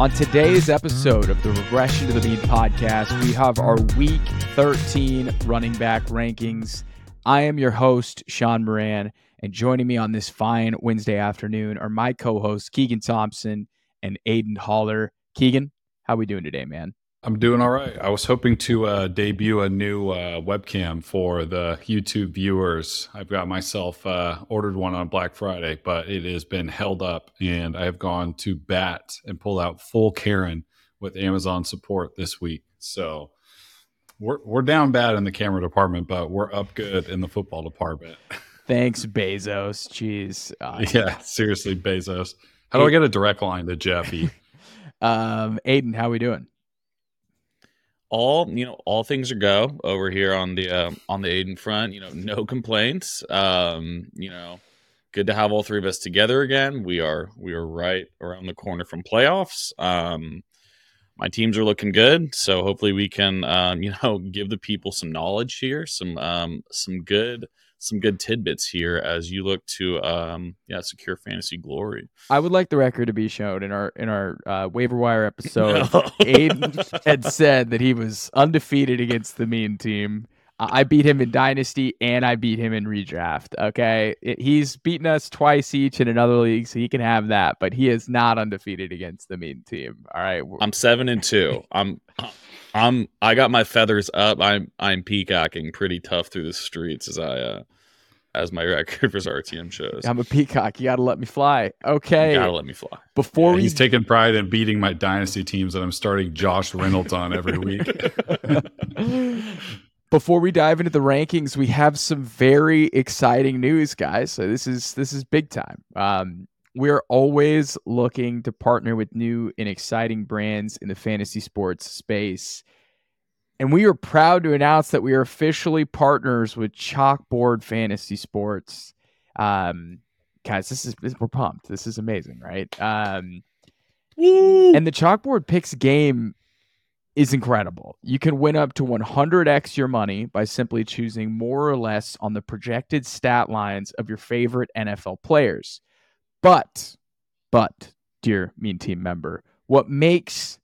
On today's episode of the Regression to the Mean podcast, we have our week 13 running back rankings. I am your host, Shaun Moran, and joining me on this fine Wednesday afternoon are my co-hosts Keegan Thompson and Aidan Haller. Keegan, how are we doing today, man? I'm doing all right. I was hoping to uh, debut a new uh, webcam for the YouTube viewers. I've got myself uh, ordered one on Black Friday, but it has been held up, and I have gone to bat and pulled out full Karen with Amazon support this week. So we're we're down bad in the camera department, but we're up good in the football department. Thanks, Bezos. Jeez. Uh, yeah, seriously, Bezos. How do I get a direct line to Jeffy? um, Aidan, how are we doing? All you know all things are go over here on the uh, on the aidan front you know no complaints. Um you know good to have all three of us together again. We are we are right around the corner from playoffs. Um my teams are looking good so hopefully we can um, you know give the people some knowledge here some um some good some good tidbits here as you look to um yeah secure fantasy glory. I would like the record to be shown in our in our uh, waiver wire episode. no. Aidan had said that he was undefeated against the mean team. I beat him in Dynasty and I beat him in redraft. Okay. It, he's beaten us twice each in another league, so he can have that, but he is not undefeated against the mean team. All right. I'm seven and two. I'm I'm I got my feathers up. I'm I'm peacocking pretty tough through the streets as I uh as my record for RTM shows. I'm a peacock. You gotta let me fly. Okay. You gotta let me fly. Before yeah, we... he's taking pride in beating my dynasty teams that I'm starting Josh Reynolds on every week. Before we dive into the rankings, we have some very exciting news, guys. So this is this is big time. Um, we're always looking to partner with new and exciting brands in the fantasy sports space. And we are proud to announce that we are officially partners with Chalkboard Fantasy Sports. Um, guys, this is we're pumped. This is amazing, right? Um, and the Chalkboard Picks game is incredible. You can win up to 100x your money by simply choosing more or less on the projected stat lines of your favorite NFL players. But, but, dear Mean Team member, what makes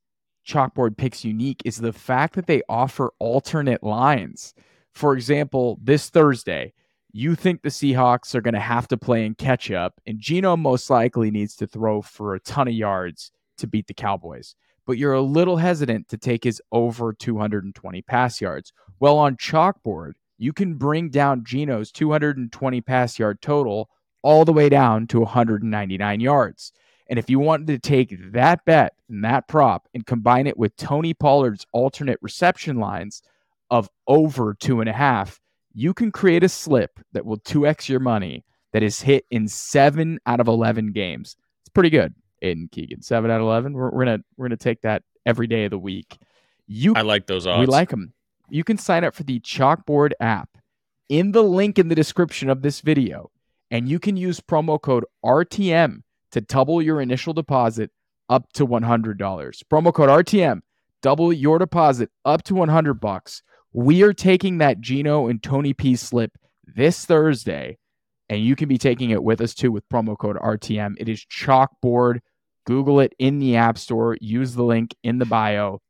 Chalkboard Picks unique is the fact that they offer alternate lines. For example, this Thursday, you think the Seahawks are going to have to play in catch up, and Geno most likely needs to throw for a ton of yards to beat the Cowboys. But you're a little hesitant to take his over 220 pass yards. Well, on Chalkboard, you can bring down Geno's 220 pass yard total all the way down to 199 yards. And if you wanted to take that bet and that prop and combine it with Tony Pollard's alternate reception lines of over two and a half, you can create a slip that will 2x your money that is hit in seven out of 11 games. It's pretty good, Aidan Keegan. Seven out of 11. We're, we're going to we're gonna take that every day of the week. You, I like those odds. We like them. You can sign up for the Chalkboard app in the link in the description of this video and you can use promo code RTM to double your initial deposit up to $100. Promo code RTM, double your deposit up to 100 bucks. We are taking that Geno and Tony P slip this Thursday, and you can be taking it with us too with promo code RTM. It is Chalkboard. Google it in the App Store. Use the link in the bio.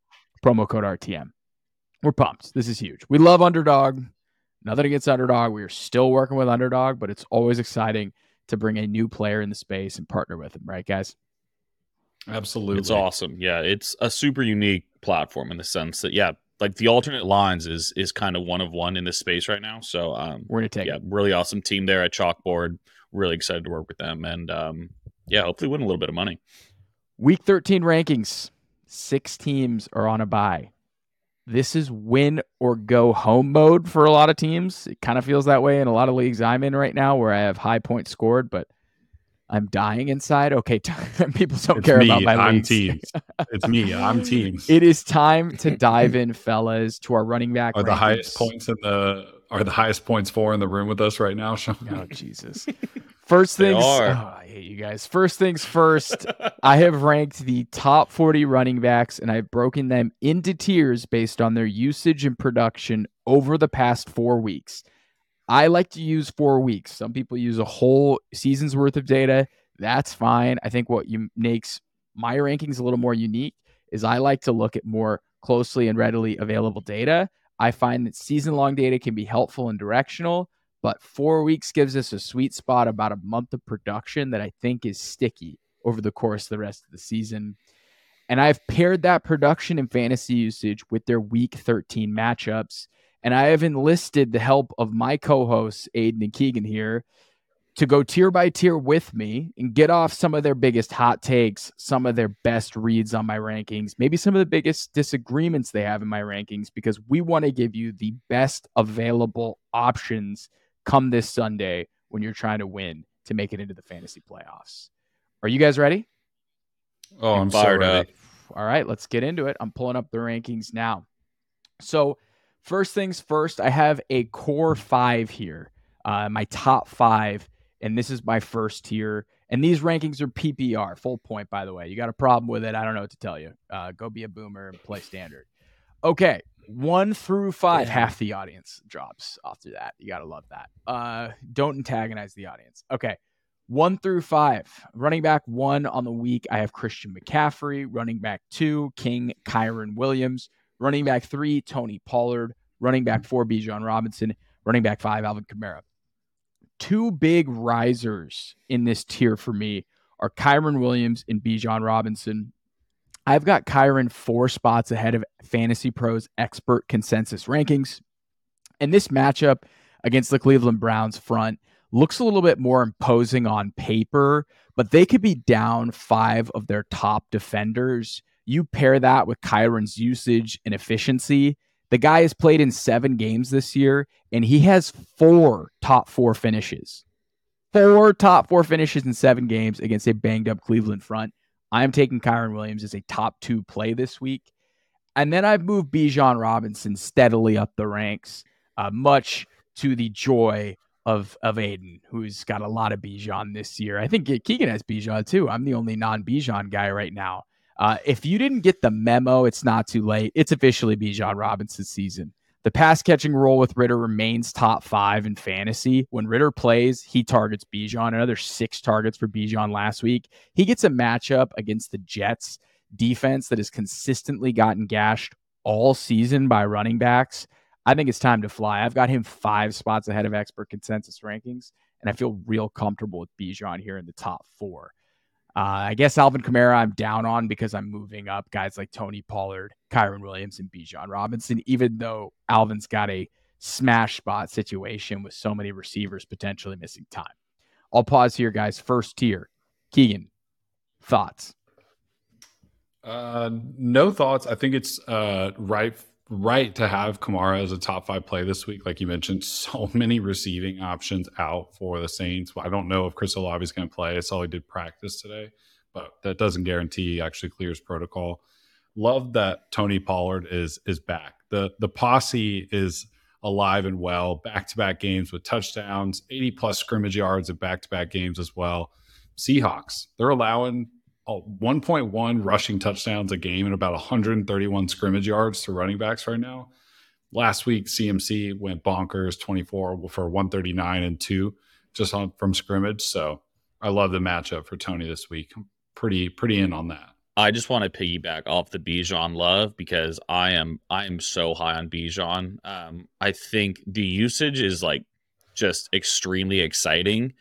Promo code RTM. We're pumped. This is huge. We love Underdog. Nothing against Underdog. We are still working with Underdog, but it's always exciting to bring a new player in the space and partner with them, right, guys? Absolutely. It's awesome. Yeah, it's a super unique platform in the sense that yeah, like the alternate lines is is kind of one of one in this space right now. So um we're gonna take yeah, really awesome team there at Chalkboard. Really excited to work with them and um yeah, hopefully win a little bit of money. Week 13 rankings. Six teams are on a bye this is win or go home mode for a lot of teams. It kind of feels that way in a lot of leagues I'm in right now where I have high points scored, but I'm dying inside. Okay, people don't it's care me. about my I'm leagues. teams. It's me. I'm teams. It is time to dive in, fellas, to our running back. Are rankings. the highest points in the are the highest points for in the room with us right now, Shaun? Oh Jesus! First things, oh, I hate you guys. First things first, I have ranked the top 40 running backs and I've broken them into tiers based on their usage and production over the past four weeks. I like to use four weeks. Some people use a whole season's worth of data. That's fine. I think what you makes my rankings a little more unique is I like to look at more closely and readily available data. I find that season long data can be helpful and directional, but four weeks gives us a sweet spot about a month of production that I think is sticky over the course of the rest of the season. And I've paired that production and fantasy usage with their week 13 matchups. And I have enlisted the help of my co hosts, Aidan and Keegan, here to go tier by tier with me and get off some of their biggest hot takes, some of their best reads on my rankings, maybe some of the biggest disagreements they have in my rankings, because we want to give you the best available options come this Sunday when you're trying to win to make it into the fantasy playoffs. Are you guys ready? Oh, I'm, I'm fired so up. All right, let's get into it. I'm pulling up the rankings now. So, first things first, I have a core five here, uh, my top five and this is my first tier. And these rankings are PPR, full point, by the way. You got a problem with it? I don't know what to tell you. Uh, go be a boomer and play standard. Okay, one through five, yeah. half the audience drops after that. You got to love that. Uh, don't antagonize the audience. Okay, one through five. Running back one on the week, I have Christian McCaffrey. Running back two, King Kyren Williams. Running back three, Tony Pollard. Running back four, Bijan Robinson. Running back five, Alvin Kamara two big risers in this tier for me are Kyren Williams and Bijan Robinson. I've got Kyren four spots ahead of Fantasy Pros expert consensus rankings. And this matchup against the Cleveland Browns front looks a little bit more imposing on paper, but they could be down five of their top defenders. You pair that with Kyren's usage and efficiency, the guy has played in seven games this year, and he has four top four finishes. Four top four finishes in seven games against a banged up Cleveland front. I'm taking Kyren Williams as a top two play this week. And then I've moved Bijan Robinson steadily up the ranks, uh, much to the joy of of Aidan, who's got a lot of Bijan this year. I think Keegan has Bijan too. I'm the only non Bijan guy right now. Uh, if you didn't get the memo, it's not too late. It's officially Bijan Robinson's season. The pass catching role with Ridder remains top five in fantasy. When Ridder plays, he targets Bijan. Another six targets for Bijan last week. He gets a matchup against the Jets defense that has consistently gotten gashed all season by running backs. I think it's time to fly. I've got him five spots ahead of expert consensus rankings, and I feel real comfortable with Bijan here in the top four. Uh, I guess Alvin Kamara I'm down on because I'm moving up guys like Tony Pollard, Kyren Williams, and Bijan Robinson, even though Alvin's got a smash spot situation with so many receivers potentially missing time. I'll pause here, guys. First tier. Keegan, thoughts? Uh, no thoughts. I think it's uh, right right to have Kamara as a top five play this week. Like you mentioned, so many receiving options out for the Saints. I don't know if Chris Olave is going to play. I saw he did practice today, but that doesn't guarantee he actually clears protocol. Love that Tony Pollard is is back. The the posse is alive and well. Back to back games with touchdowns, 80 plus scrimmage yards in back to back games as well. Seahawks, they're allowing 1.1 rushing touchdowns a game and about 131 scrimmage yards to running backs right now. Last week, CMC went bonkers 24 for 139 and two just on from scrimmage. So I love the matchup for Tony this week. I'm pretty pretty in on that. I just want to piggyback off the Bijan love because I am I am so high on Bijan. Um, I think the usage is like just extremely exciting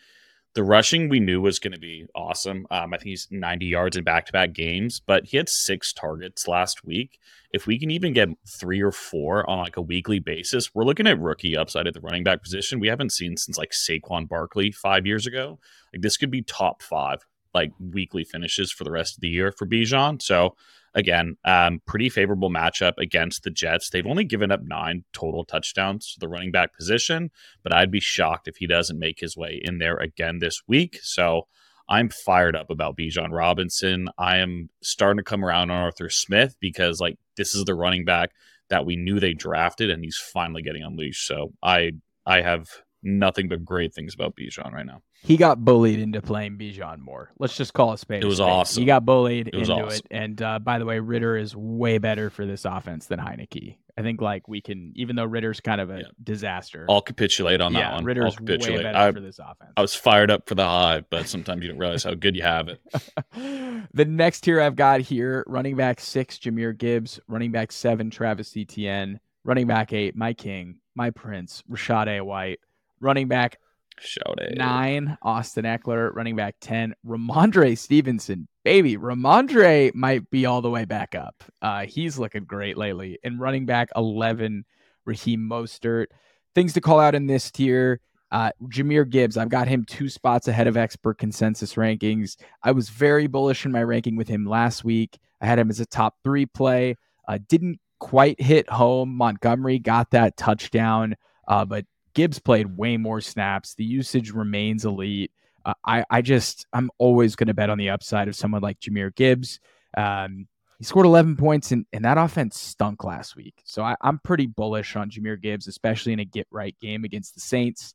the rushing we knew was going to be awesome. Um, I think he's 90 yards in back to back games, but he had six targets last week. If we can even get three or four on like a weekly basis, we're looking at rookie upside at the running back position. We haven't seen since like Saquon Barkley five years ago. Like this could be top five like weekly finishes for the rest of the year for Bijan. So again, um, pretty favorable matchup against the Jets. They've only given up nine total touchdowns to the running back position, but I'd be shocked if he doesn't make his way in there again this week. So I'm fired up about Bijan Robinson. I am starting to come around on Arthur Smith because like this is the running back that we knew they drafted and he's finally getting unleashed. So I I have nothing but great things about Bijan right now. He got bullied into playing Bijan more. Let's just call it spade. It was spade. awesome. He got bullied It was into awesome. it. And uh, by the way, Ridder is way better for this offense than Heinicke. I think like we can, even though Ridder's kind of a Yeah. disaster. I'll capitulate on yeah, that one. I'll Ridder's way better I, for this offense. I was fired up for the hive, but sometimes you don't realize how good you have it. the next tier I've got here running back six, Jahmyr Gibbs, running back seven, Travis Etienne, running back eight, my king, my prince, Rachaad A. White, running back Shout nine, Austin Ekeler, running back 10, Rhamondre Stevenson. Baby, Rhamondre might be all the way back up. Uh, he's looking great lately. And running back 11, Raheem Mostert. Things to call out in this tier. Uh, Jahmyr Gibbs, I've got him two spots ahead of expert consensus rankings. I was very bullish in my ranking with him last week. I had him as a top three play. Uh, didn't quite hit home. Montgomery got that touchdown, uh, but Gibbs played way more snaps. The usage remains elite. Uh, I, I just, I'm always going to bet on the upside of someone like Jahmyr Gibbs. Um, he scored 11 points, and, and that offense stunk last week. So I, I'm pretty bullish on Jahmyr Gibbs, especially in a get right game against the Saints.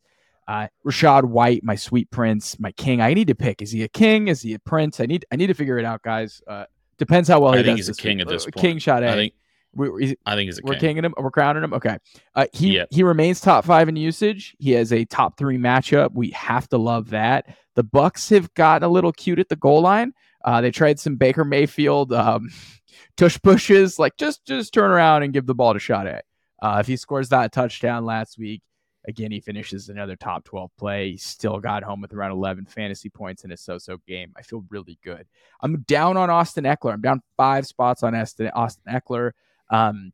Uh, Rachaad White, my sweet prince, my king. I need to pick. Is he a king? Is he a prince? I need I need to figure it out, guys. Uh, depends how well I he think does he's a king week. at this Uh, point. King shot A. I think We- I think we're king. kinging him. We're crowning him. Okay. Uh, he Yep. he remains top five in usage. He has a top three matchup. We have to love that. The Bucs have gotten a little cute at the goal line. Uh, they tried some Baker Mayfield um, tush pushes, like just just turn around and give the ball to Shot. Uh, if he scores that touchdown last week, again he finishes another top twelve play. He still got home with around eleven fantasy points in a so-so game. I feel really good. I'm down on Austin Ekeler. I'm down five spots on Austin Austin Ekeler. Um,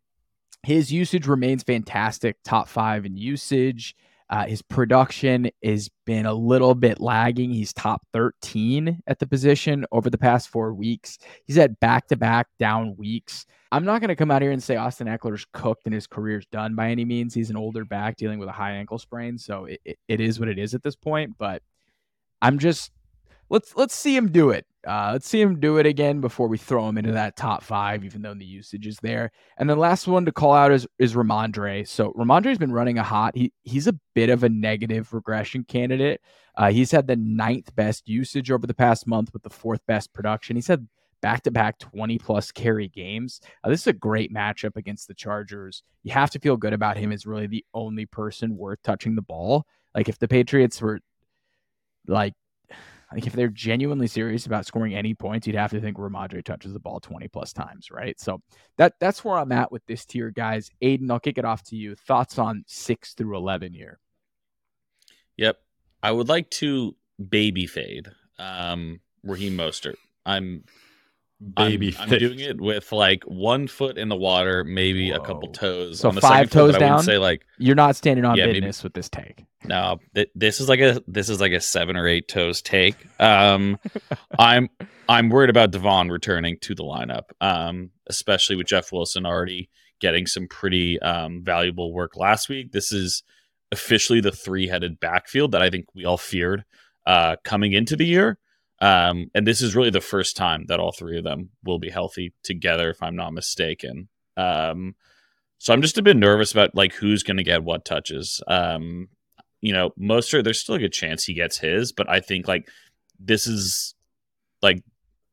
his usage remains fantastic, top five in usage. Uh, his production has been a little bit lagging. He's top 13 at the position over the past four weeks. He's had back to back down weeks. I'm not going to come out here and say Austin Ekeler's cooked and his career's done by any means. He's an older back dealing with a high ankle sprain. So it, it, it is what it is at this point. But I'm just let's let's see him do it. Uh, let's see him do it again before we throw him into that top five, even though the usage is there. And the last one to call out is is Rhamondre. So Rhamondre's been running a hot. He he's a bit of a negative regression candidate. Uh, he's had the ninth best usage over the past month with the fourth best production. He's had back to back 20 plus carry games. Uh, this is a great matchup against the Chargers. You have to feel good about him as really the only person worth touching the ball. Like if the Patriots were like like if they're genuinely serious about scoring any points, you'd have to think Rhamondre touches the ball 20 plus times, right? So that that's where I'm at with this tier, guys. Aidan, I'll kick it off to you. Thoughts on six through eleven here? Yep. I would like to baby fade um Raheem Mostert. I'm Baby I'm, I'm doing it with like one foot in the water, maybe a couple toes. So on the five foot, toes wouldn't down? Say like You're not standing on Yeah, maybe- business with this take. no, th- this is like a this is like a seven or eight toes take. Um, I'm I'm worried about Devon returning to the lineup, um, especially with Jeff Wilson already getting some pretty um, valuable work last week. This is officially the three headed backfield that I think we all feared uh, coming into the year. Um, and this is really the first time that all three of them will be healthy together, if I'm not mistaken. Um, so I'm just a bit nervous about like who's going to get what touches. Um, you know, Mostert, there's still a good chance he gets his, but I think like this is like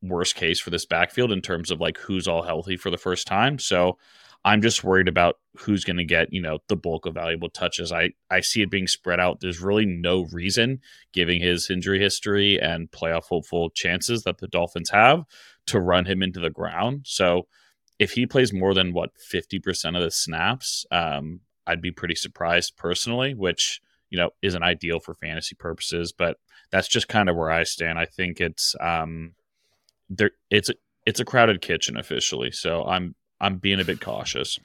worst case for this backfield in terms of like who's all healthy for the first time. So I'm just worried about who's going to get, you know, the bulk of valuable touches. I I see it being spread out. There's really no reason giving his injury history and playoff hopeful chances that the Dolphins have to run him into the ground. So if he plays more than what 50% of the snaps, um, I'd be pretty surprised personally, which, you know, isn't ideal for fantasy purposes, but that's just kind of where I stand. I think it's um there it's it's a crowded kitchen officially. So I'm I'm being a bit cautious.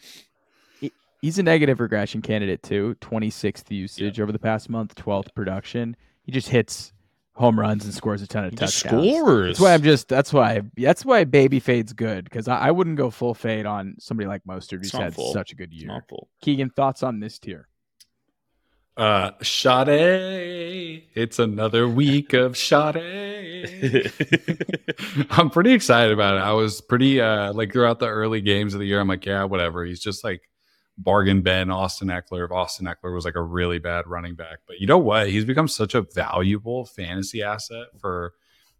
He's a negative regression candidate too. 26th usage over the past month, 12th production. He just hits home runs and scores a ton of He touchdowns. scores. That's why I'm just. That's why. That's why baby fade's good because I, I wouldn't go full fade on somebody like Mostert who's had full. such a good year. Keegan, thoughts on this tier? Uh, Sade. It's another week of Sade. I'm pretty excited about it. I was pretty uh like throughout the early games of the year. I'm like, yeah, whatever. He's just like bargain Ben Austin Ekeler. if Austin Ekeler was like a really bad running back. But you know what? He's become such a valuable fantasy asset for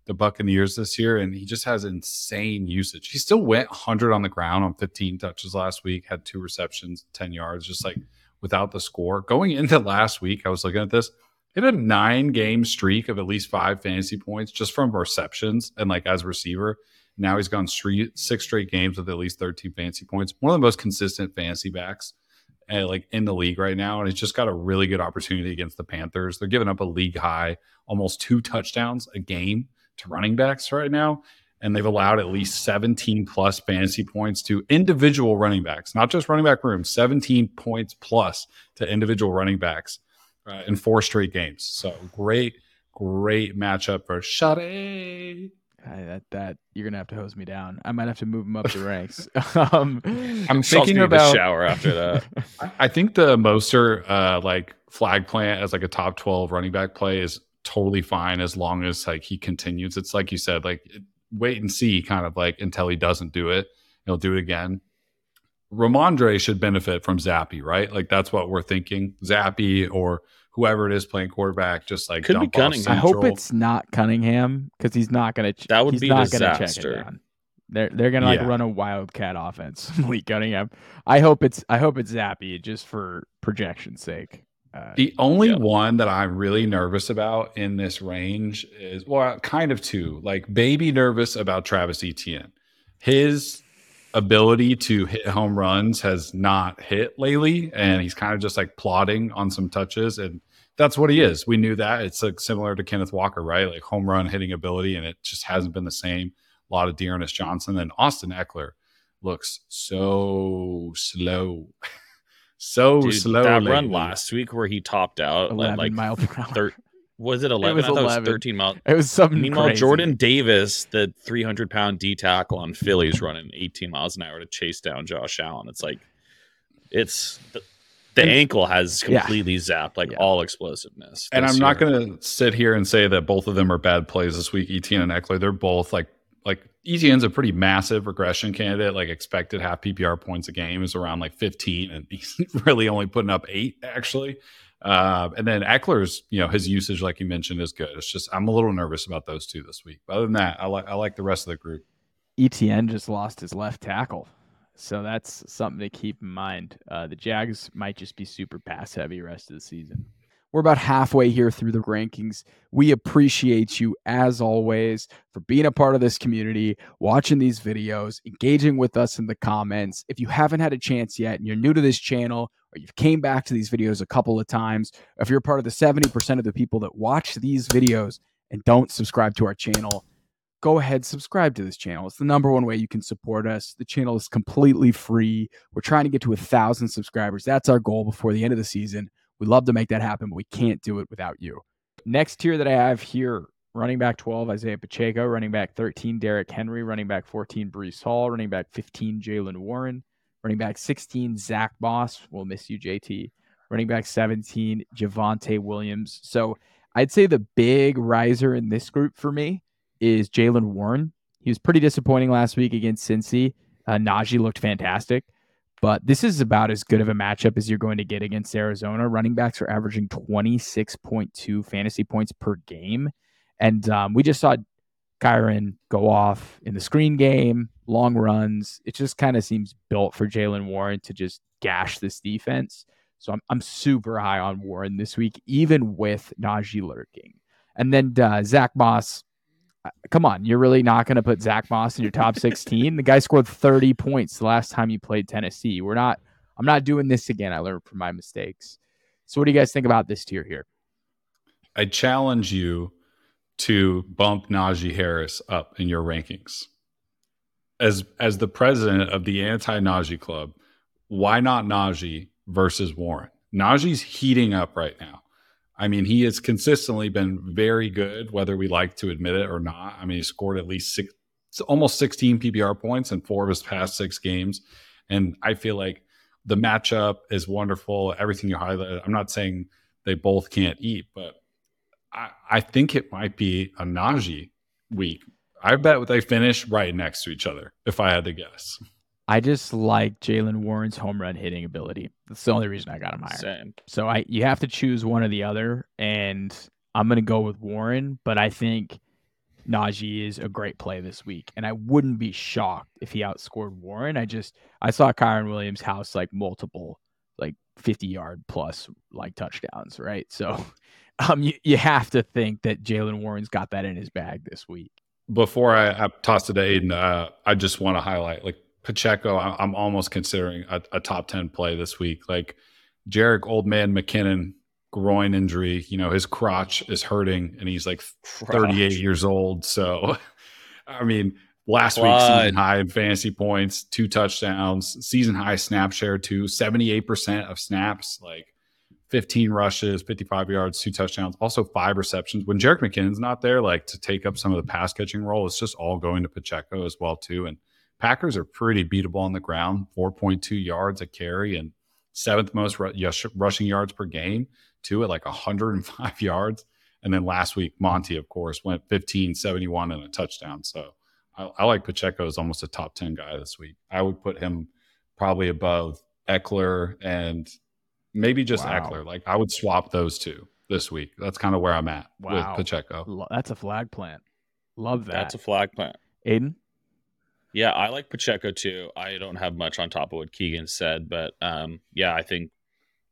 the Buccaneers this year, and he just has insane usage. He still went 100 on the ground on 15 touches last week, had two receptions, 10 yards, just like without the score. Going into last week, I was looking at this. He had a nine game streak of at least five fantasy points just from receptions and like as receiver. Now he's gone six straight games with at least 13 fantasy points. One of the most consistent fantasy backs uh, like in the league right now. And he's just got a really good opportunity against the Panthers. They're giving up a league high, almost two touchdowns a game to running backs right now. And they've allowed at least 17 plus fantasy points to individual running backs, not just running back room, 17 points plus to individual running backs uh, in four straight games. So great, great matchup for Shade. that that you're gonna have to hose me down. I might have to move him up the ranks. um, I'm thinking about shower after that. I think the Mostert uh, like flag plant as like a top 12 running back play is totally fine as long as like he continues. It's like you said, like wait and see, kind of like until he doesn't do it, he'll do it again. Rhamondre should benefit from Zappe, right? Like that's what we're thinking. Zappe or whoever it is playing quarterback, just like could be Cunningham. I hope it's not Cunningham because he's not going to. That would he's be not disaster. Check it down. They're they're gonna like Yeah. run a wildcat offense. Lee Cunningham. I hope it's I hope it's Zappe just for projection's sake. Uh, The only Yeah. one that I'm really nervous about in this range is, well, kind of two. Like, baby nervous about Travis Etienne. His ability to hit home runs has not hit lately, and he's kind of just like plodding on some touches. And that's what he is. We knew that. It's like similar to Kenneth Walker, right? Like home run hitting ability, and it just hasn't been the same. A lot of D'Ernest Johnson and Austin Ekeler looks so slow. so Dude, slow. that run last week where he topped out at eleven like mile per hour. thir- was it 11? was I thought it was 13 miles. It was something. Meanwhile, crazy. Jordan Davis, the 300 pound D tackle on Phillies, running 18 miles an hour to chase down Josh Allen. It's like, it's the, the And- ankle has Yeah. completely zapped like Yeah. all explosiveness. And I'm not going to sit here and say that both of them are bad plays this week. Etienne and Ekeler, they're both like like Etienne's a pretty massive regression candidate. Like expected half PPR points a game is around like 15, and he's really only putting up eight actually. Uh, and then Ekeler's, you know, his usage, like you mentioned, is good. It's just I'm a little nervous about those two this week. But other than that, I like I like the rest of the group. ETN just lost his left tackle. So that's something to keep in mind. Uh, the Jags might just be super pass heavy rest of the season. We're about halfway here through the rankings. We appreciate you, as always, for being a part of this community, watching these videos, engaging with us in the comments. If you haven't had a chance yet and you're new to this channel, or you've came back to these videos a couple of times, if you're part of the 70% of the people that watch these videos and don't subscribe to our channel, go ahead subscribe to this channel. It's the number one way you can support us. The channel is completely free. We're trying to get to a thousand subscribers. That's our goal before the end of the season we'd love to make that happen but we can't do it without you next tier that i have here running back 12 isiah pacheco running back 13 derrick henry running back 14 breece hall running back 15 jaylen warren running back 16 zack moss we'll miss you jt running back 17 javonte williams so i'd say the big riser in this group for me is Jaylen Warren. He was pretty disappointing last week against Cincy. Uh, Najee looked fantastic, but this is about as good of a matchup as you're going to get against Arizona. Running backs are averaging 26.2 fantasy points per game. And um, we just saw Kyren go off in the screen game, long runs. It just kind of seems built for Jaylen Warren to just gash this defense. So I'm, I'm super high on Warren this week, even with Najee lurking. And then uh, Zack Moss, come on, you're really not going to put Zack Moss in your top 16. the guy scored 30 points the last time you played Tennessee. We're not, I'm not doing this again. I learned from my mistakes. So, what do you guys think about this tier here? I challenge you to bump Najee Harris up in your rankings. As as the president of the anti Najee club, why not Najee versus Warren? Najee's heating up right now. I mean, he has consistently been very good, whether we like to admit it or not. I mean, he scored at least six, almost 16 PPR points in four of his past six games. And I feel like the matchup is wonderful. Everything you highlighted. I'm not saying they both can't eat, but I, I think it might be a Najee week. I bet they finish right next to each other, if I had to guess. I just like Jaylen Warren's home run hitting ability. That's the only reason I got him higher. Same. So I you have to choose one or the other, and I'm gonna go with Warren, but I think Najee is a great play this week, and I wouldn't be shocked if he outscored Warren. I just I saw Kyren Williams house like multiple like 50 yard plus like touchdowns, right? So um you, you have to think that Jaylen Warren's got that in his bag this week. Before I, I toss it to Aidan, uh, I just want to highlight like Pacheco. I, am almost considering a, a, top 10 play this week. Like Jerick Old Man McKinnon groin injury. You know, his crotch is hurting and he's like 38 years old. So, I mean, last week, season high in fantasy points, two touchdowns, season high snap share, too, 78% of snaps, like 15 rushes, 55 yards, two touchdowns, also five receptions. When Jerick McKinnon's not there, like to take up some of the pass catching role, it's just all going to Pacheco as well, too. And Packers are pretty beatable on the ground, 4.2 yards a carry and seventh most rushing yards per game two at like 105 yards. And then last week, Monty, of course, went 15, 71 and a touchdown. So I, I like Pacheco as almost a top 10 guy this week. I would put him probably above Ekeler and maybe just wow. Ekeler. Like I would swap those two this week. That's kind of where I'm at wow. with Pacheco. That's a flag plant. Love that. That's a flag plant. Aidan? Yeah, I like Pacheco too. I don't have much on top of what Keegan said, but um, yeah, I think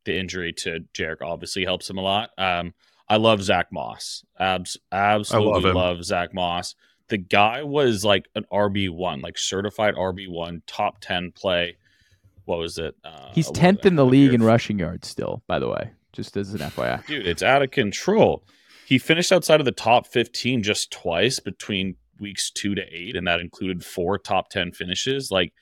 the injury to Jerick obviously helps him a lot. Um, I love Zack Moss. Abs, absolutely love, love, Zack Moss. The guy was like an RB one, like certified RB one, top ten play. What was it? Uh, He's tenth in the league in rushing yards still, by the way. Just as an FYI, dude, it's out of control. He finished outside of the top fifteen just twice between weeks two to eight, and that included four top ten finishes. Like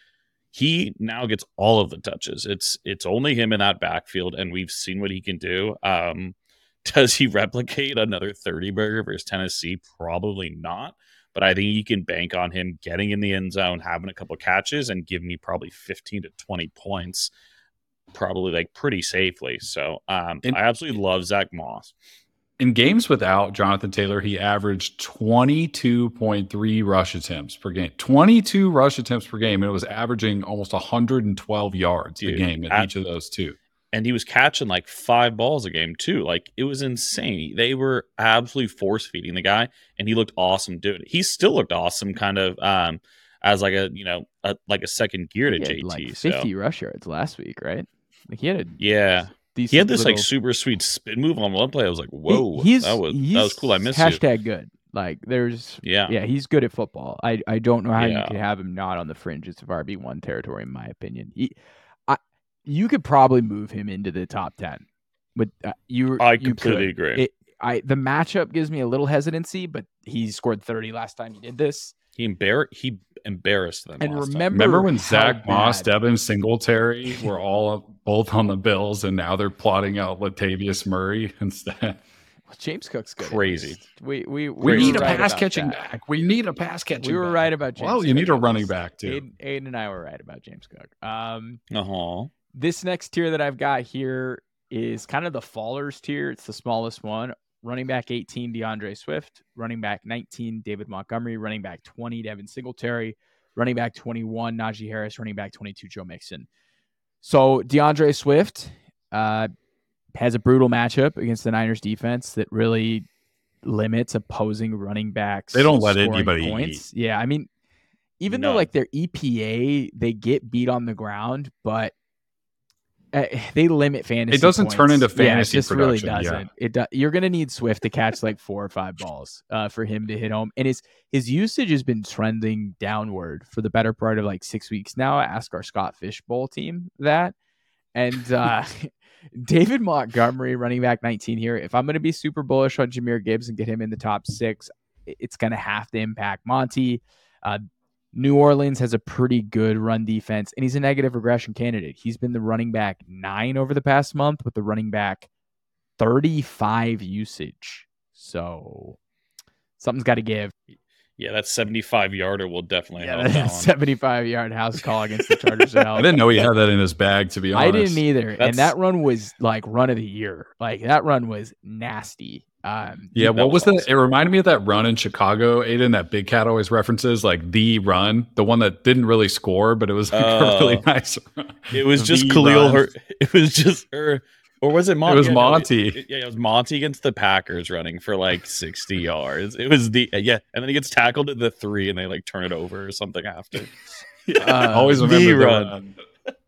he now gets all of the touches. It's it's only him in that backfield, and we've seen what he can do. Um, does he replicate another 30 burger versus Tennessee? Probably not. But I think you can bank on him getting in the end zone, having a couple catches, and give me probably 15 to 20 points, probably like pretty safely. So um, and, I absolutely love Zack Moss in games without Jonathan Taylor, he averaged 22.3 rush attempts per game. 22 rush attempts per game. And it was averaging almost 112 yards Dude, a game in at, each of those two. And he was catching like five balls a game too. Like it was insane. They were absolutely force feeding the guy, and he looked awesome doing it. He still looked awesome, kind of um, as like a you know a, like a second gear to JT. Like 50 so. rush yards last week, right? Like he had a yeah he had this little... like super sweet spin move on one play. I was like, whoa, he, that was that was cool. I missed hashtag you. good. Like there's yeah yeah he's good at football. I I don't know how yeah. you could have him not on the fringes of RB one territory in my opinion. He, I you could probably move him into the top ten. With uh, you, I completely could. agree. It, I the matchup gives me a little hesitancy, but he scored thirty last time he did this. He embar- he embarrassed them. And remember, remember when Zack Moss, Devin Singletary were all both on the Bills, and now they're plotting out Latavius Murray instead. Well, James Cook's good. Crazy. We we we, we need a right pass catching that. back. We need a pass catching. We were back. right about James. Well, you need a running back too. Aidan, Aidan, and I were right about James Cook. Um, uh huh. This next tier that I've got here is kind of the fallers tier. It's the smallest one running back 18, D'Andre Swift, running back 19, David Montgomery, running back 20, Devin Singletary, running back 21, Najee Harris, running back 22, Joe Mixon. So D'Andre Swift uh, has a brutal matchup against the Niners defense that really limits opposing running backs. They don't let anybody points. Eat. Yeah, I mean, even no. though like their EPA, they get beat on the ground, but uh, they limit fantasy. It doesn't points. turn into fantasy. Yeah, it just really doesn't. Yeah. It do, you're going to need Swift to catch like four or five balls uh, for him to hit home, and his his usage has been trending downward for the better part of like six weeks now. I ask our Scott Fishbowl team that, and uh, David Montgomery, running back 19 here. If I'm going to be super bullish on Jahmyr Gibbs and get him in the top six, it's going to have to impact Monty. New Orleans has a pretty good run defense, and he's a negative regression candidate. He's been the running back nine over the past month with the running back 35 usage. So something's got to give. Yeah, that 75 yarder will definitely yeah, help. That 75 yard house call against the Chargers. I didn't know he had that in his bag, to be honest. I didn't either. That's... And that run was like run of the year. Like that run was nasty. Um, Yeah, what was, was the? It reminded me of that run in Chicago, Aidan. That Big Cat always references, like the run, the one that didn't really score, but it was like a really Oh. nice. Run. It was just The Khalil. Her, it was just her, or was it Monty? It was Monty. it- yeah, it was Monty against the Packers running for like sixty yards. It was the yeah, and then he gets tackled at the three, and they like turn it over or something after. Yeah, Uh, always the remember the run. run.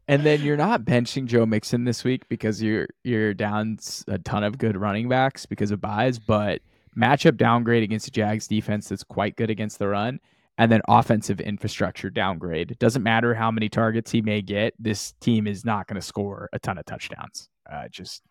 And then you're not benching Joe Mixon this week because you're you're down a ton of good running backs because of byes, but matchup downgrade against the Jags defense that's quite good against the run, and then offensive infrastructure downgrade. It doesn't matter how many targets he may get, this team is not going to score a ton of touchdowns. Uh, just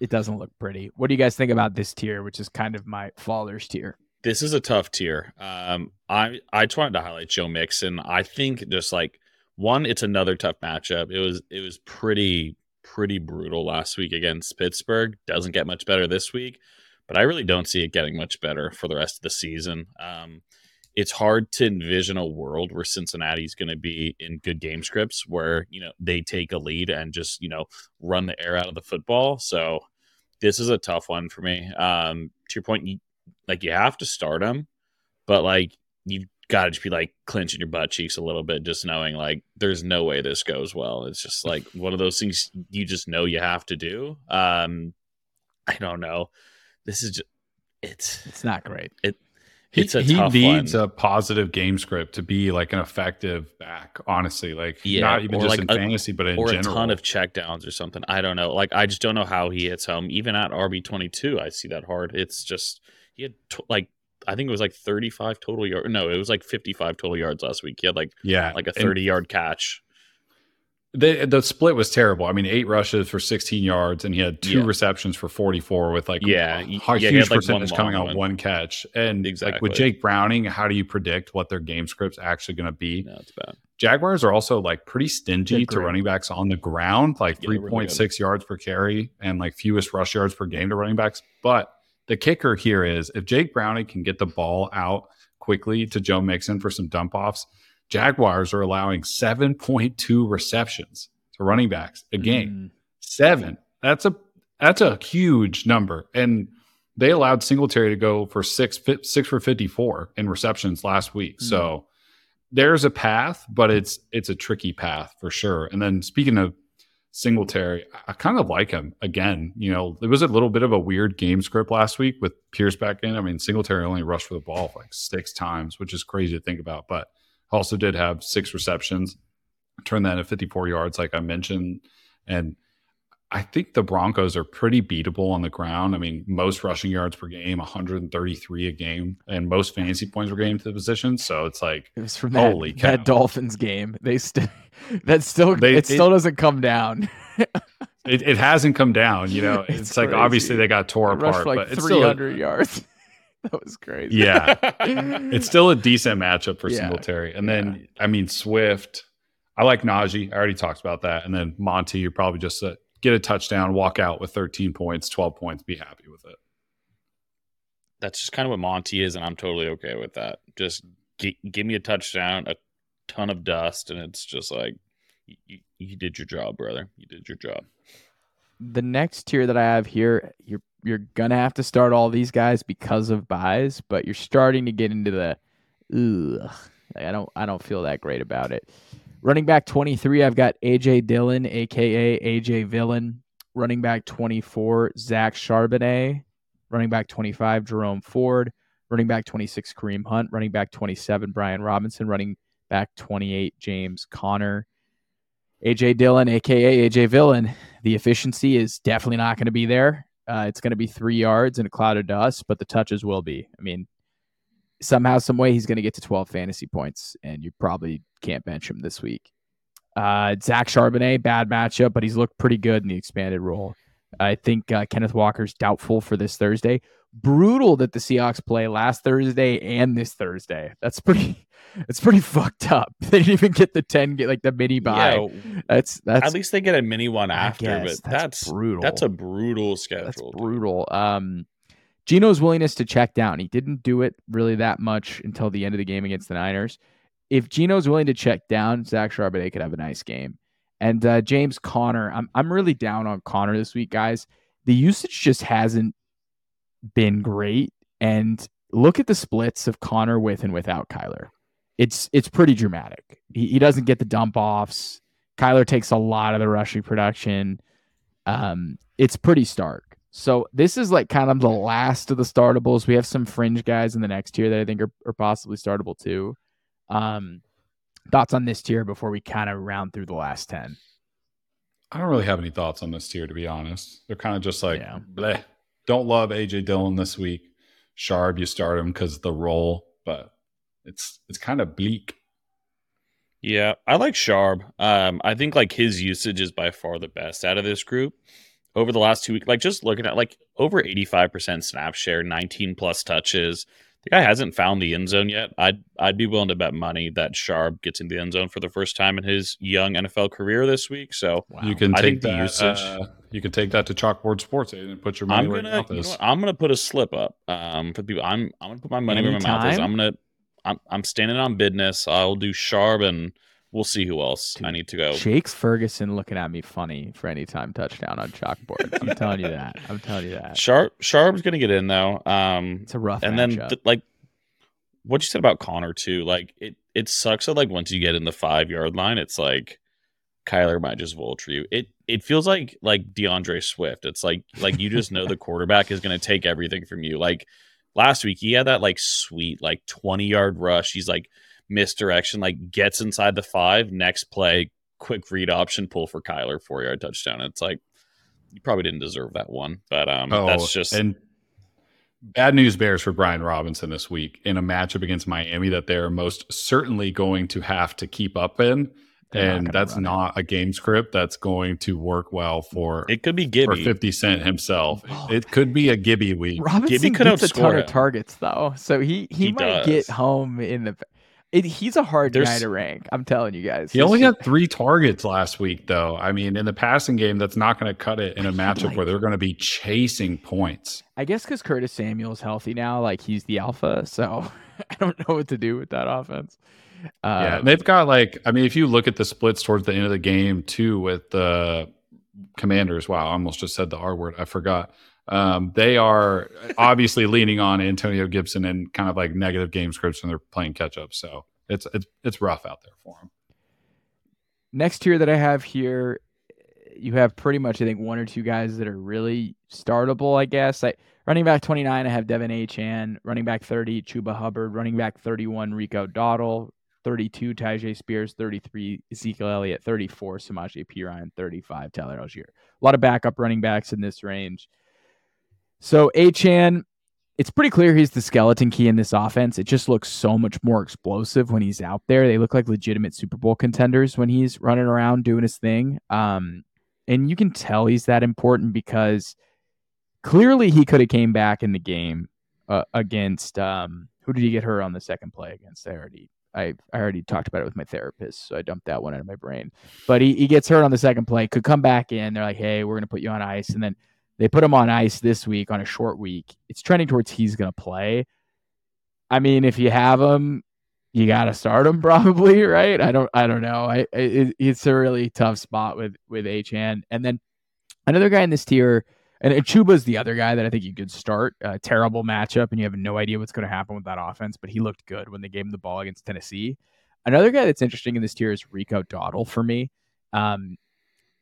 it doesn't look pretty. What do you guys think about this tier, which is kind of my faller's tier? This is a tough tier. Um, I I just wanted to highlight Joe Mixon. I think just like one, it's another tough matchup. It was it was pretty pretty brutal last week against Pittsburgh. Doesn't get much better this week, but I really don't see it getting much better for the rest of the season. Um, it's hard to envision a world where Cincinnati's going to be in good game scripts where you know they take a lead and just you know run the air out of the football. So this is a tough one for me. Um, to your point, you, like you have to start them, but like you've got to just be like clenching your butt cheeks a little bit, just knowing like there's no way this goes well. It's just like one of those things you just know you have to do. Um, I don't know. This is just it's It's not great. He, It's a he tough needs one. a positive game script to be like an effective back. Honestly, like Yeah, not even just like in a- fantasy, but in or general. a ton of checkdowns or something. I don't know. Like I just don't know how he hits home. Even at RB twenty two, I see that hard. It's just he had t- like I think it was like thirty five total yards. No, it was like fifty five total yards last week. He had like yeah, like a and thirty yard catch. The the split was terrible. I mean, eight rushes for 16 yards, and he had two Yeah. receptions for 44 with like Yeah, a, y- a yeah, huge had, like, percentage coming long on one. one catch. And like Exactly. with Jake Browning, how do you predict what their game script's actually going to be? No, it's bad. Jaguars are also like pretty stingy to running backs on the ground, like Yeah, they're really 3.6 yards per carry and like fewest rush yards per game to running backs. But the kicker here is if Jake Browning can get the ball out quickly to Joe Mixon for some dump offs, Jaguars are allowing 7.2 receptions to running backs a game. Mm. Seven. That's a that's a huge number. And they allowed Singletary to go for six six for 54 in receptions last week. Hmm. So there's a path, but it's it's a tricky path for sure. And then speaking of Singletary, I kind of like him again. You know, it was a little bit of a weird game script last week with Pierce back in. I mean, Singletary only rushed for the ball like six times, which is crazy to think about. But also did have six receptions, turned that into 54 yards, like I mentioned. And I think the Broncos are pretty beatable on the ground. I mean, most rushing yards per game, 133 a game, and most fantasy points per game to the position. So it's like, It was from that, Holy cow. that Dolphins game. They still that still They- it still doesn't come down. it, it hasn't come down. You know, it's, It's like obviously they got tore They apart, like but it's 300 yards. that was crazy. Yeah. it's still a decent matchup for Yeah. Singletary. And then, I mean, Swift, I like Najee. I already talked about that. And then Monty, you're probably just uh, get a touchdown, walk out with 13 points, 12 points, be happy with it. That's just kind of what Monty is, and I'm totally okay with that. Just gi- give me a touchdown, a ton of dust, and it's just like you, you, you did your job, brother. You did your job. the next tier that I have here, you're you're gonna have to start all these guys because of byes, but you're starting to get into the ugh. Like, I don't I don't feel that great about it. Running back 23, I've got AJ Dillon, aka AJ Villain. Running back 24, Zach Charbonnet. Running back 25, Jerome Ford. Running back 26, Kareem Hunt. Running back 27, Brian Robinson. Running back 28, James Conner. AJ Dillon, aka AJ Villain. The efficiency is definitely not going to be there. Uh, it's going to be three yards and a cloud of dust, but the touches will be. I mean, somehow, some way, he's going to get to 12 fantasy points, and you probably can't bench him this week. Uh, Zach Charbonnet, bad matchup, but he's looked pretty good in the expanded role. I think uh, Kenneth Walker's doubtful for this Thursday. Brutal that the Seahawks play last Thursday and this Thursday. That's pretty. It's pretty fucked up. They didn't even get the ten, get like the mini bye. Yeah, That's that's at least they get a mini one after, guess, but that's brutal. that's a brutal schedule. That's brutal. Um, Geno's willingness to check down. He didn't do it really that much until the end of the game against the Niners. If Geno's willing to check down, Zach Charbonnet could have a nice game. And uh, James Conner, I'm I'm really down on Conner this week, guys. The usage just hasn't been great. And look at the splits of Conner with and without Kyler. It's it's pretty dramatic. He, he doesn't get the dump offs. Kyler takes a lot of the rushing production. Um, it's pretty stark. So this is like kind of the last of the startables. We have some fringe guys in the next tier that I think are, are possibly startable too. Um, thoughts on this tier before we kind of round through the last 10? I don't really have any thoughts on this tier, to be honest. They're kind of just like, Yeah. bleh. Don't love AJ Dillon this week. Sharp, you start him because the role, but it's it's kind of bleak. Yeah, I like Sharp. Um, I think like his usage is by far the best out of this group. Over the last two weeks, like just looking at like over 85% snap share, 19 plus touches. The guy hasn't found the end zone yet. I'd I'd be willing to bet money that Sharp gets in the end zone for the first time in his young NFL career this week. So Wow. You can I take the that, usage- uh, you can take that to Chalkboard Sports and put your money I'm where gonna your mouth you know is. I'm gonna put a slip up. Um, for people, I'm I'm gonna put my money where my mouth is. I'm gonna I'm I'm standing on business. I'll do Sharp and we'll see who else I need to go. Jake's Ferguson looking at me funny for any time touchdown on chalkboard. I'm telling you that. I'm telling you that. Sharp Sharp's gonna get in though. Um, It's a rough and then th- like what you said about Conner too, like it it sucks that like once you get in the five yard line, it's like Kyler might just vulture you. It it feels like like D'Andre Swift. It's like like you just know the quarterback is gonna take everything from you. Like last week he had that like sweet like 20 yard rush. He's like misdirection, like gets inside the five, next play, quick read option, pull for Kyler, four yard touchdown. It's like you probably didn't deserve that one. But um that's just Oh, and bad news bears for Brian Robinson this week in a matchup against Miami that they're most certainly going to have to keep up in. They're and gonna that's run it. not a game script that's going to work well for it could be for Gibby. 50 Cent himself. Oh. It could be a Gibby week. Robinson Gibby could gets a ton outscore of targets though, so he he, He might does. get home in the. It, he's a hard guy There's- to rank. I'm telling you guys. He It's only just- had three targets last week, though. I mean, in the passing game, that's not going to cut it in a matchup like- where they're going to be chasing points. I guess because Curtis Samuel's healthy now, like he's the alpha. So I don't know what to do with that offense. Uh, yeah, and they've got like, I mean, if you look at the splits towards the end of the game too, with the Commanders. Wow, I almost just said the R word. I forgot. Um, they are obviously leaning on Antonio Gibson and kind of like negative game scripts, and they're playing catch up. So it's it's it's rough out there for them. next tier that I have here, you have pretty much I think one or two guys that are really startable. I guess like running back 29, I have Devon Achane. Running back 30, Chuba Hubbard. Running back 31, Rico Dowdle. 32, Tyjae Spears. 33, Ezekiel Elliott. 34, Samaje Perine. 35, Tyler Allgeier. A lot of backup running backs in this range. So Achane, it's pretty clear he's the skeleton key in this offense. It just looks so much more explosive when he's out there. They look like legitimate Super Bowl contenders when he's running around doing his thing. Um, and you can tell he's that important because clearly he could have came back in the game uh, against um, who did he get hurt on the second play against? I already I, I already talked about it with my therapist, so I dumped that one out of my brain. But he, he gets hurt on the second play, could come back in. They're like, hey, we're gonna put you on ice, and then they put him on ice this week on a short week. It's trending towards he's going to play. I mean, if you have him, you got to start him probably, right? I don't I don't know. I it, it's a really tough spot with with Achane. And then another guy in this tier and Chuba's the other guy that I think you could start. A terrible matchup and you have no idea what's going to happen with that offense, but he looked good when they gave him the ball against Tennessee. Another guy that's interesting in this tier is Rico Dowdle for me. Um,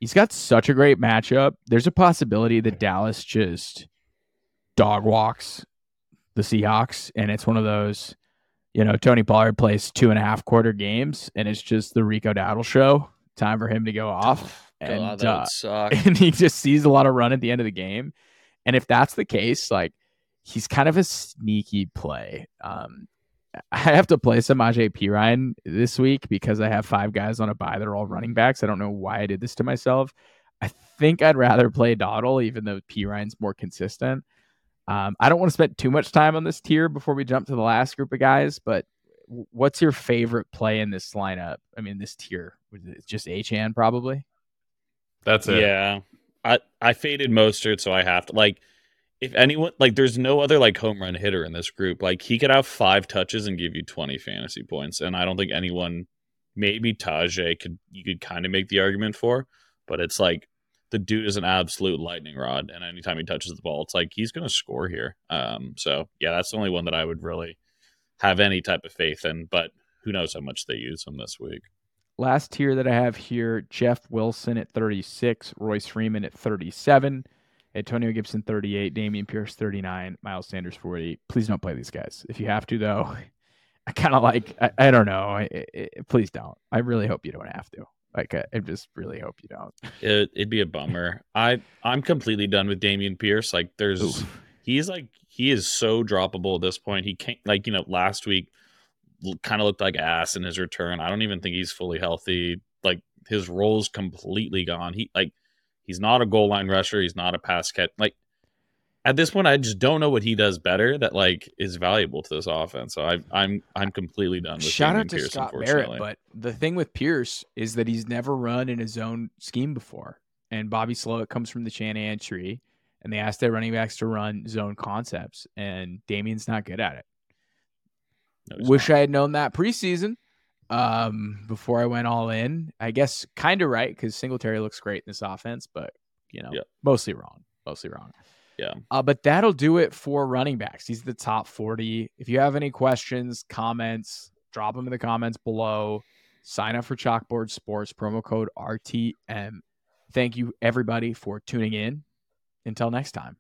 he's got such a great matchup. There's a possibility that Dallas just dog walks the Seahawks, and it's one of those, you know, Tony Pollard plays two and a half quarter games, and it's just the Rico Dowdle show. Time for him to go off, and God, that uh, and he just sees a lot of run at the end of the game. And if that's the case, like he's kind of a sneaky play. Um, I have to play some Samaje Perine this week because I have five guys on a bye that are all running backs. I don't know why I did this to myself. I think I'd rather play Dowdle, even though Perine's more consistent. Um, I don't want to spend too much time on this tier before we jump to the last group of guys, but what's your favorite play in this lineup? I mean, this tier, it's just Achane probably. That's it. Yeah. I I faded Mostert, so I have to like if anyone like there's no other like home run hitter in this group. Like he could have five touches and give you 20 fantasy points. And I don't think anyone maybe Tyjae could you could kind of make the argument for, but it's like the dude is an absolute lightning rod, and anytime he touches the ball, it's like he's going to score here. Um, so yeah, that's the only one that I would really have any type of faith in. But who knows how much they use him this week? Last tier that I have here: Jeff Wilson at 36, Royce Freeman at 37. Antonio Gibson 38, Dameon Pierce 39, Miles Sanders 40. Please don't play these guys. If you have to, though, I kind of like, I, I, don't know. I, I, please don't. I really hope you don't have to. Like, I, just really hope you don't. It, would be a bummer. I, I'm completely done with Dameon Pierce. Like, there's, Oof. he's like, he is so droppable at this point. He can't, like, you know, last week kind of looked like ass in his return. I don't even think he's fully healthy. Like, his role's completely gone. He, like, He's not a goal line rusher. He's not a pass catch. Like at this point, I just don't know what he does better that like is valuable to this offense. So I, am I'm I'm completely done with shout out to Pierce, Scott Barrett. But the thing with Pierce is that he's never run in his own scheme before. And Bobby Slowik comes from the Shanahan tree, and they asked their running backs to run zone concepts, and Dameon's not good at it. No, Wish not. I had known that preseason um, before I went all in. I guess kind of right because Singletary looks great in this offense, but you know, mostly wrong. Mostly wrong. Yeah. Uh, but that'll do it for running backs. He's the top 40. If you have any questions, comments, drop them in the comments below. Sign up for Chalkboard Sports, promo code RTM. Thank you, everybody, for tuning in. Until next time.